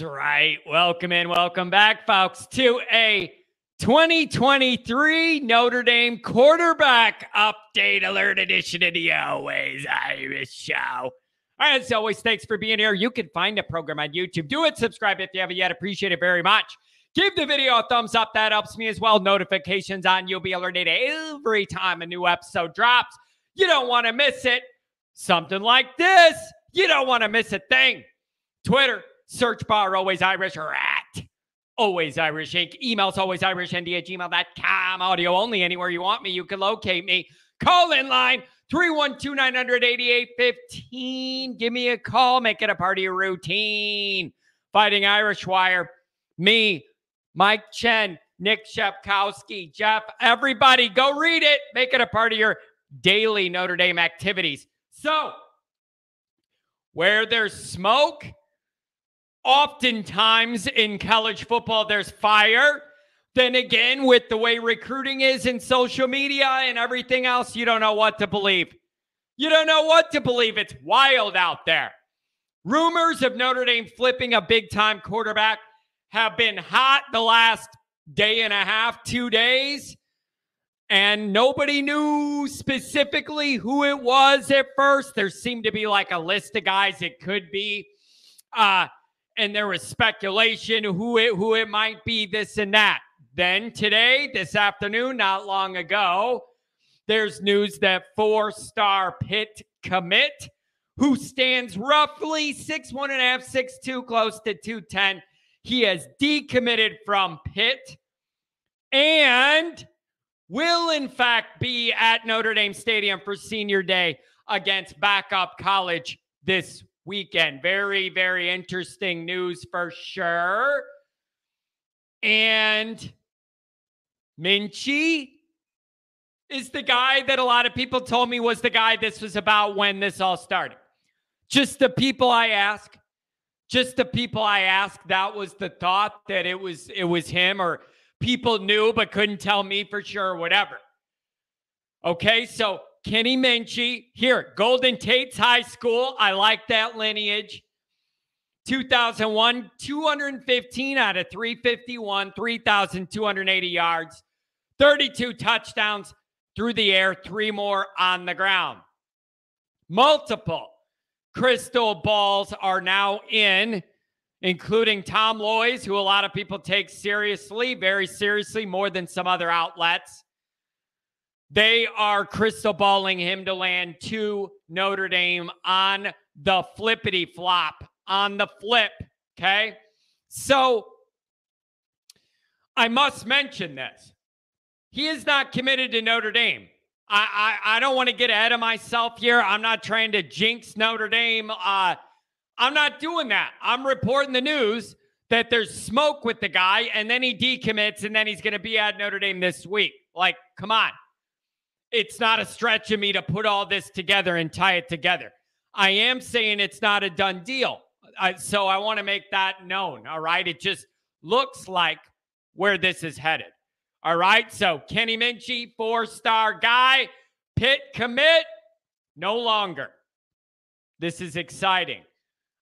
Right. Welcome in, welcome back, folks, to a 2023 Notre Dame quarterback update alert edition of the Always Irish Show. All right, as always, thanks for being here. You can find the program on YouTube. Do it, subscribe if you haven't yet. Appreciate it very much. Give the video a thumbs up. That helps me as well. Notifications on. You'll be alerted every time a new episode drops. You don't want to miss it. Something like this. You don't want to miss a thing. Twitter, search bar always Irish or at always Irish Inc. Emails always Irish ND at gmail.com. Audio only anywhere you want me. You can locate me. Call in line 312 988 15. Give me a call. Make it a part of your routine. Fighting Irish Wire. Me, Mike Chen, Nick Shepkowski, Jeff, everybody go read it. Make it a part of your daily Notre Dame activities. So, where there's smoke, oftentimes in college football, there's fire. Then again, with the way recruiting is in social media and everything else, you don't know what to believe. You don't know what to believe. It's wild out there. Rumors of Notre Dame flipping a big time quarterback have been hot the last day and a half, two days. And nobody knew specifically who it was at first. There seemed to be like a list of guys it could be. Uh, and there was speculation who it who it might be, this and that. Then today, this afternoon, not long ago, there's news that four-star Pitt commit, who stands roughly six one and a half, six two, close to 210. He has decommitted from Pitt and will, in fact, be at Notre Dame Stadium for senior day against Boston College this weekend. Very, very interesting news for sure. And Minchey is the guy that a lot of people told me was the guy this was about when this all started. Just the people I ask, just the people I asked, that was the thought that it was it was him or people knew but couldn't tell me for sure whatever. Okay, so Kenny Minchey here, Golden Tate's High School. I like that lineage. 2001, 215 out of 351, 3,280 yards, 32 touchdowns through the air, three more on the ground. Multiple crystal balls are now in, including Tom Loy's, who a lot of people take seriously, very seriously, more than some other outlets. They are crystal balling him to land to Notre Dame on the flippity flop, on the flip. Okay. So I must mention this. He is not committed to Notre Dame. I, I, I don't want to get ahead of myself here. I'm not trying to jinx Notre Dame. Uh, I'm not doing that. I'm reporting the news that there's smoke with the guy and then he decommits and then he's going to be at Notre Dame this week. Like, come on. It's not a stretch of me to put all this together and tie it together. I am saying it's not a done deal. Uh, so I want to make that known. All right. It just looks like where this is headed. All right. So Kenny Minchey, four star guy, Pitt commit, no longer. This is exciting.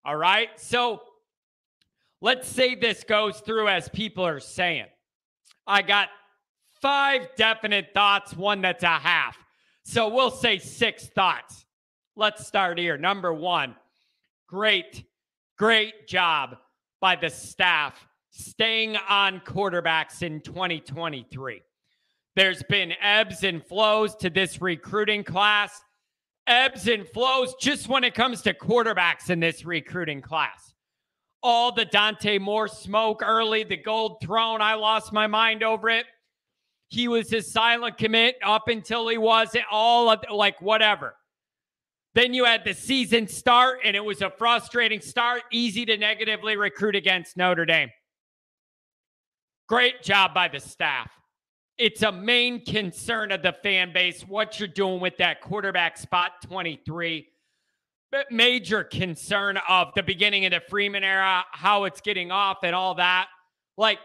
All right. So let's say this goes through as people are saying. I got five definite thoughts, one that's a half. So we'll say six thoughts. Let's start here. Number one, great, great job by the staff staying on quarterbacks in 2023. There's been ebbs and flows to this recruiting class, ebbs and flows just when it comes to quarterbacks in this recruiting class. All the Dante Moore smoke early, the gold throne, I lost my mind over it. He was his silent commit up until he wasn't, all of like whatever. Then you had the season start, and it was a frustrating start, easy to negatively recruit against Notre Dame. Great job by the staff. It's a main concern of the fan base what you're doing with that quarterback spot 23. But major concern of the beginning of the Freeman era, how it's getting off and all that. Like,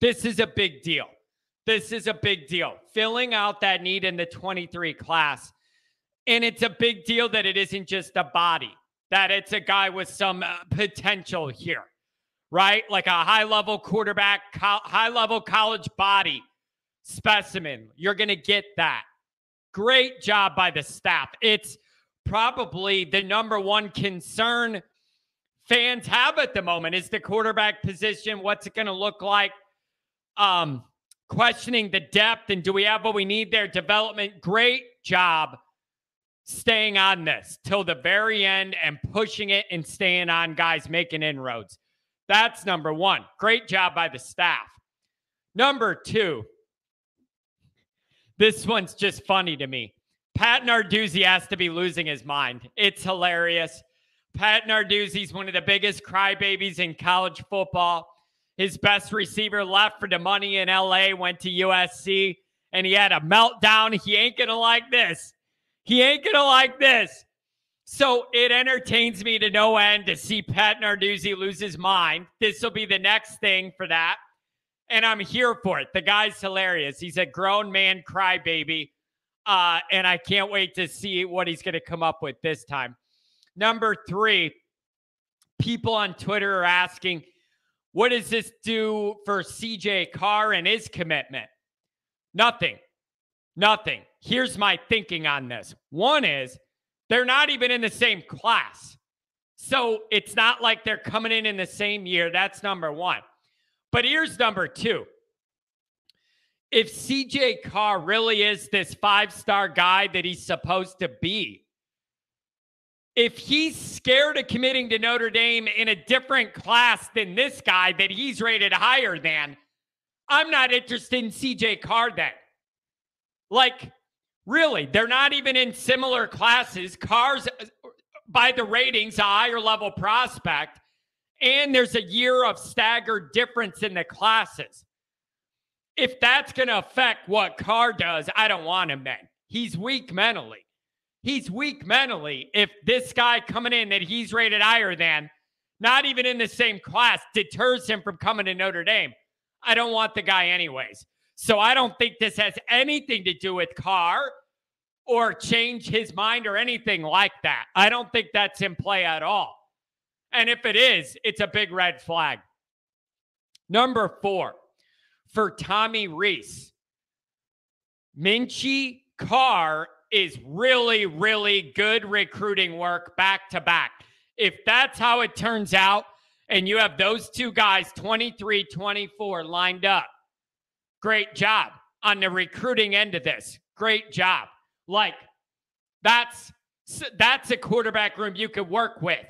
this is a big deal. This is a big deal. Filling out that need in the 23 class. And it's a big deal that it isn't just a body, that it's a guy with some uh, potential here. right? Like a high level quarterback, high level college body specimen. You're going to get that. Great job by the staff. It's probably the number one concern fans have at the moment is the quarterback position. What's it going to look like? Um, questioning the depth and do we have what we need there? Development. Great job staying on this till the very end and pushing it and staying on guys making inroads. That's number one. Great job by the staff. Number two, this one's just funny to me. Pat Narduzzi has to be losing his mind. It's hilarious. Pat Narduzzi's one of the biggest crybabies in college football. His best receiver left for the money in LA, went to USC, and he had a meltdown. He ain't going to like this. He ain't going to like this. So it entertains me to no end to see Pat Narduzzi lose his mind. This will be the next thing for that. And I'm here for it. The guy's hilarious. He's a grown man crybaby. Uh, and I can't wait to see what he's going to come up with this time. Number three, people on Twitter are asking, what does this do for CJ Carr and his commitment? Nothing. Nothing. Here's my thinking on this. One is they're not even in the same class. So it's not like they're coming in in the same year. That's number one. But here's number two. If CJ Carr really is this five star guy that he's supposed to be, if he's scared of committing to Notre Dame in a different class than this guy that he's rated higher than, I'm not interested in CJ Carr then. Like, Really, they're not even in similar classes. Carr's, by the ratings, a higher level prospect, and there's a year of staggered difference in the classes. If that's going to affect what Carr does, I don't want him then. He's weak mentally. He's weak mentally. If this guy coming in that he's rated higher than, not even in the same class, deters him from coming to Notre Dame, I don't want the guy anyways. So I don't think this has anything to do with Carr or change his mind or anything like that. I don't think that's in play at all. And if it is, it's a big red flag. Number four, for Tommy Rees, Minchey Carr is really, really good recruiting work back to back. If that's how it turns out, and you have those two guys, 23 24, lined up, Great job on the recruiting end of this. Great job. Like that's that's a quarterback room you could work with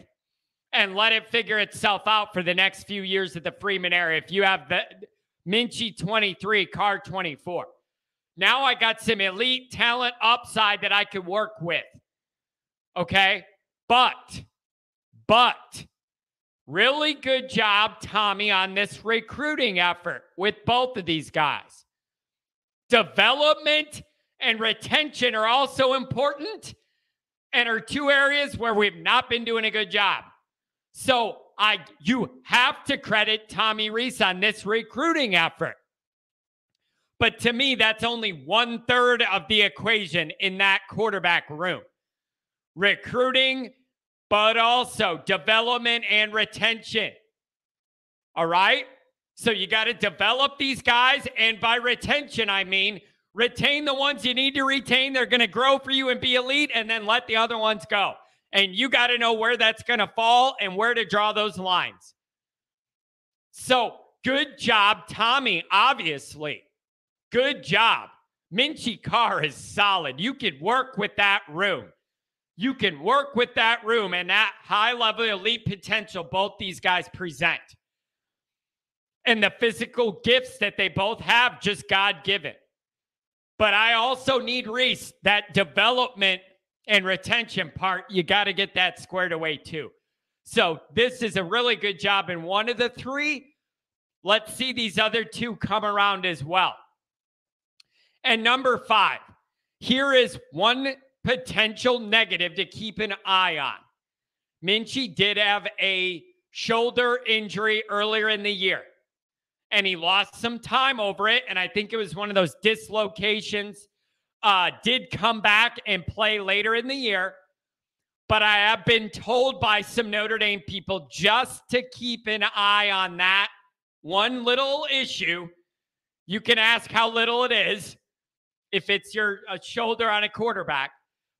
and let it figure itself out for the next few years at the Freeman area. If you have the Minchey 23, Carr 24. Now I got some elite talent upside that I could work with. Okay. But, but Really good job, Tommy, on this recruiting effort with both of these guys. Development and retention are also important and are two areas where we've not been doing a good job. So I you have to credit Tommy Rees on this recruiting effort. But to me, that's only one third of the equation in that quarterback room. Recruiting but also development and retention. All right. So you got to develop these guys. And by retention, I mean retain the ones you need to retain. They're going to grow for you and be elite, and then let the other ones go. And you got to know where that's going to fall and where to draw those lines. So good job, Tommy, obviously. Good job. Minchey Carr is solid. You can work with that room. You can work with that room and that high level elite potential both these guys present. And the physical gifts that they both have, just God given. But I also need Rees, that development and retention part, you got to get that squared away too. So this is a really good job in one of the three. Let's see these other two come around as well. And number five, here is one potential negative to keep an eye on. Minchey did have a shoulder injury earlier in the year, and he lost some time over it. And I think it was one of those dislocations. Uh, did come back and play later in the year, but I have been told by some Notre Dame people just to keep an eye on that one little issue. You can ask how little it is if it's your shoulder on a quarterback,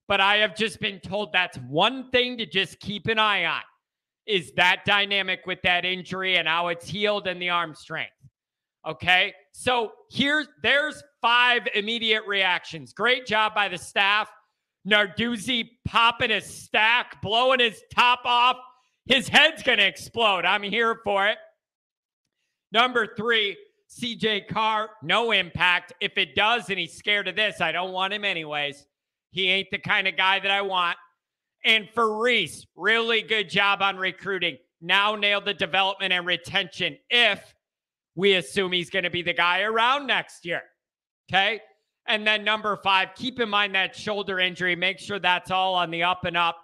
but I have just been told that's one thing to just keep an eye on is that dynamic with that injury and how it's healed and the arm strength. Okay? So here's there's five immediate reactions. Great job by the staff. Narduzzi popping his stack, blowing his top off. His head's going to explode. I'm here for it. Number three, CJ Carr, no impact. If it does and he's scared of this, I don't want him anyways. He ain't the kind of guy that I want. And for Rees, really good job on recruiting. Now nailed the development and retention if we assume he's going to be the guy around next year. Okay. And then number five, keep in mind that shoulder injury. Make sure that's all on the up and up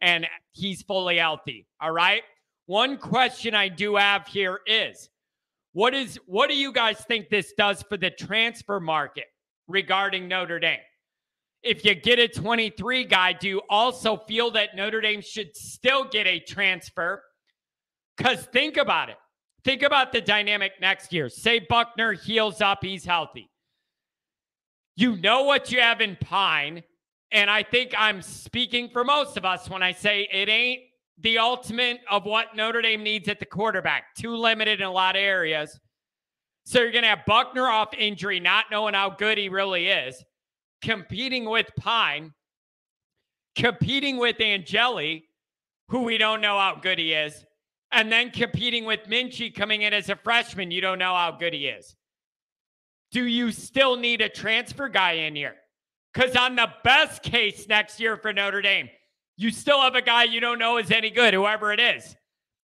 and he's fully healthy. All right. One question I do have here is what is what do you guys think this does for the transfer market regarding Notre Dame? If you get a 23 guy, do you also feel that Notre Dame should still get a transfer? Because think about it. Think about the dynamic next year. Say Buchner heals up, he's healthy. You know what you have in Pyne, And I think I'm speaking for most of us when I say it ain't the ultimate of what Notre Dame needs at the quarterback. Too limited in a lot of areas. So you're going to have Buchner off injury, not knowing how good he really is, competing with Pyne, competing with Angeli, who we don't know how good he is, and then competing with Minchey coming in as a freshman. You don't know how good he is do you still need a transfer guy in here? Because on the best case next year for Notre Dame, you still have a guy you don't know is any good, whoever it is.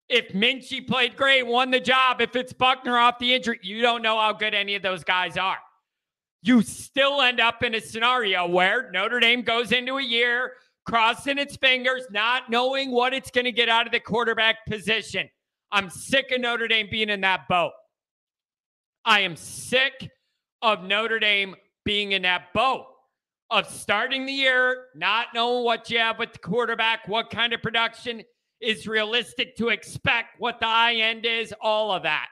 If Minchey played great, won the job, if it's Buchner off the injury, you don't know how good any of those guys are. You still end up in a scenario where Notre Dame goes into a year crossing its fingers, not knowing what it's going to get out of the quarterback position. I'm sick of Notre Dame being in that boat. I am sick of Notre Dame being in that boat of starting the year, not knowing what you have with the quarterback, what kind of production is realistic to expect, what the high end is, all of that.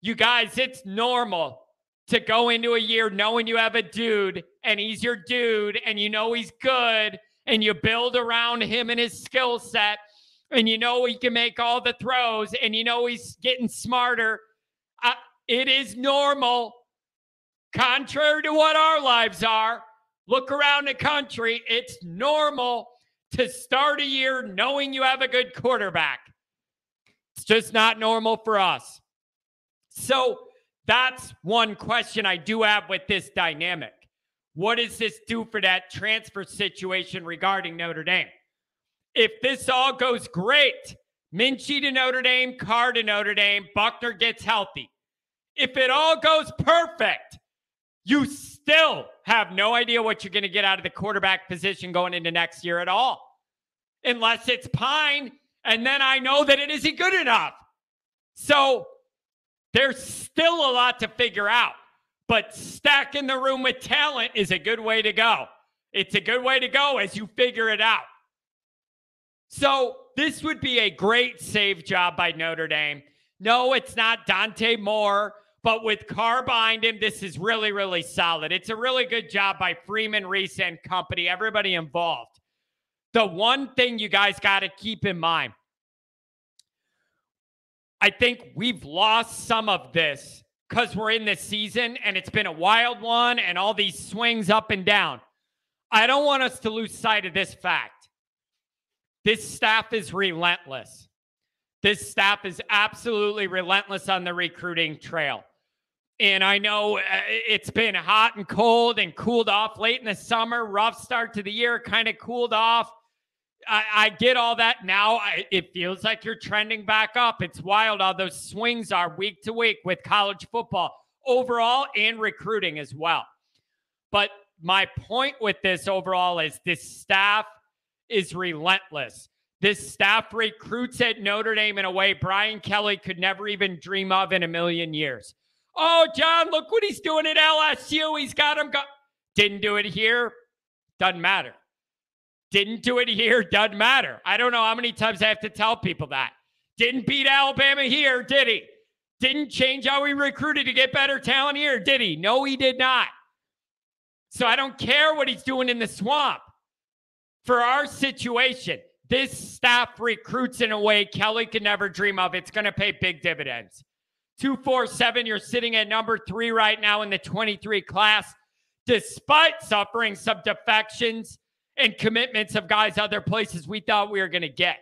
You guys, it's normal to go into a year knowing you have a dude and he's your dude and you know he's good and you build around him and his skill set and you know he can make all the throws and you know he's getting smarter. Uh, it is normal Contrary to what our lives are, look around the country. It's normal to start a year knowing you have a good quarterback. It's just not normal for us. So that's one question I do have with this dynamic. What does this do for that transfer situation regarding Notre Dame? If this all goes great, Minchey to Notre Dame, Carr to Notre Dame, Buchner gets healthy. If it all goes perfect, you still have no idea what you're going to get out of the quarterback position going into next year at all, unless it's Pyne. And then I know that it isn't good enough. So there's still a lot to figure out. But stacking the room with talent is a good way to go. It's a good way to go as you figure it out. So this would be a great save job by Notre Dame. No, it's not Dante Moore. But with Carr behind him, this is really, really solid. It's a really good job by Freeman, Rees, and company, everybody involved. The one thing you guys got to keep in mind I think we've lost some of this because we're in this season and it's been a wild one and all these swings up and down. I don't want us to lose sight of this fact. This staff is relentless. This staff is absolutely relentless on the recruiting trail. And I know uh, it's been hot and cold and cooled off late in the summer, rough start to the year, kind of cooled off. I, I, get all that now. I, it feels like you're trending back up. It's wild how those swings are week to week with college football overall and recruiting as well. But my point with this overall is this staff is relentless. This staff recruits at Notre Dame in a way Brian Kelly could never even dream of in a million years. Oh, John, look what he's doing at LSU. He's got him go. Didn't do it here. Doesn't matter. Didn't do it here, doesn't matter. I don't know how many times I have to tell people that. Didn't beat Alabama here, did he? Didn't change how he recruited to get better talent here, did he? No, he did not. So I don't care what he's doing in the swamp. For our situation, this staff recruits in a way Kelly could never dream of. It's going to pay big dividends. 247, you're sitting at number three right now in the 23 class, despite suffering some defections and commitments of guys other places we thought we were going to get.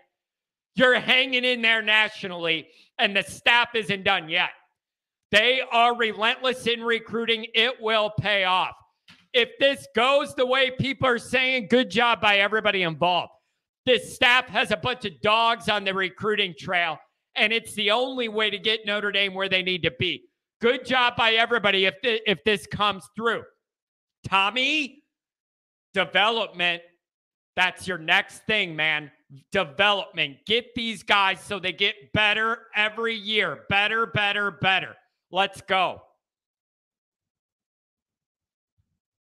You're hanging in there nationally, and the staff isn't done yet. They are relentless in recruiting. It will pay off. If this goes the way people are saying, good job by everybody involved. This staff has a bunch of dogs on the recruiting trail, and it's the only way to get Notre Dame where they need to be. Good job by everybody if, th- if this comes through. Tommy, development. That's your next thing, man. Development. Get these guys so they get better every year. Better, better, better. Let's go.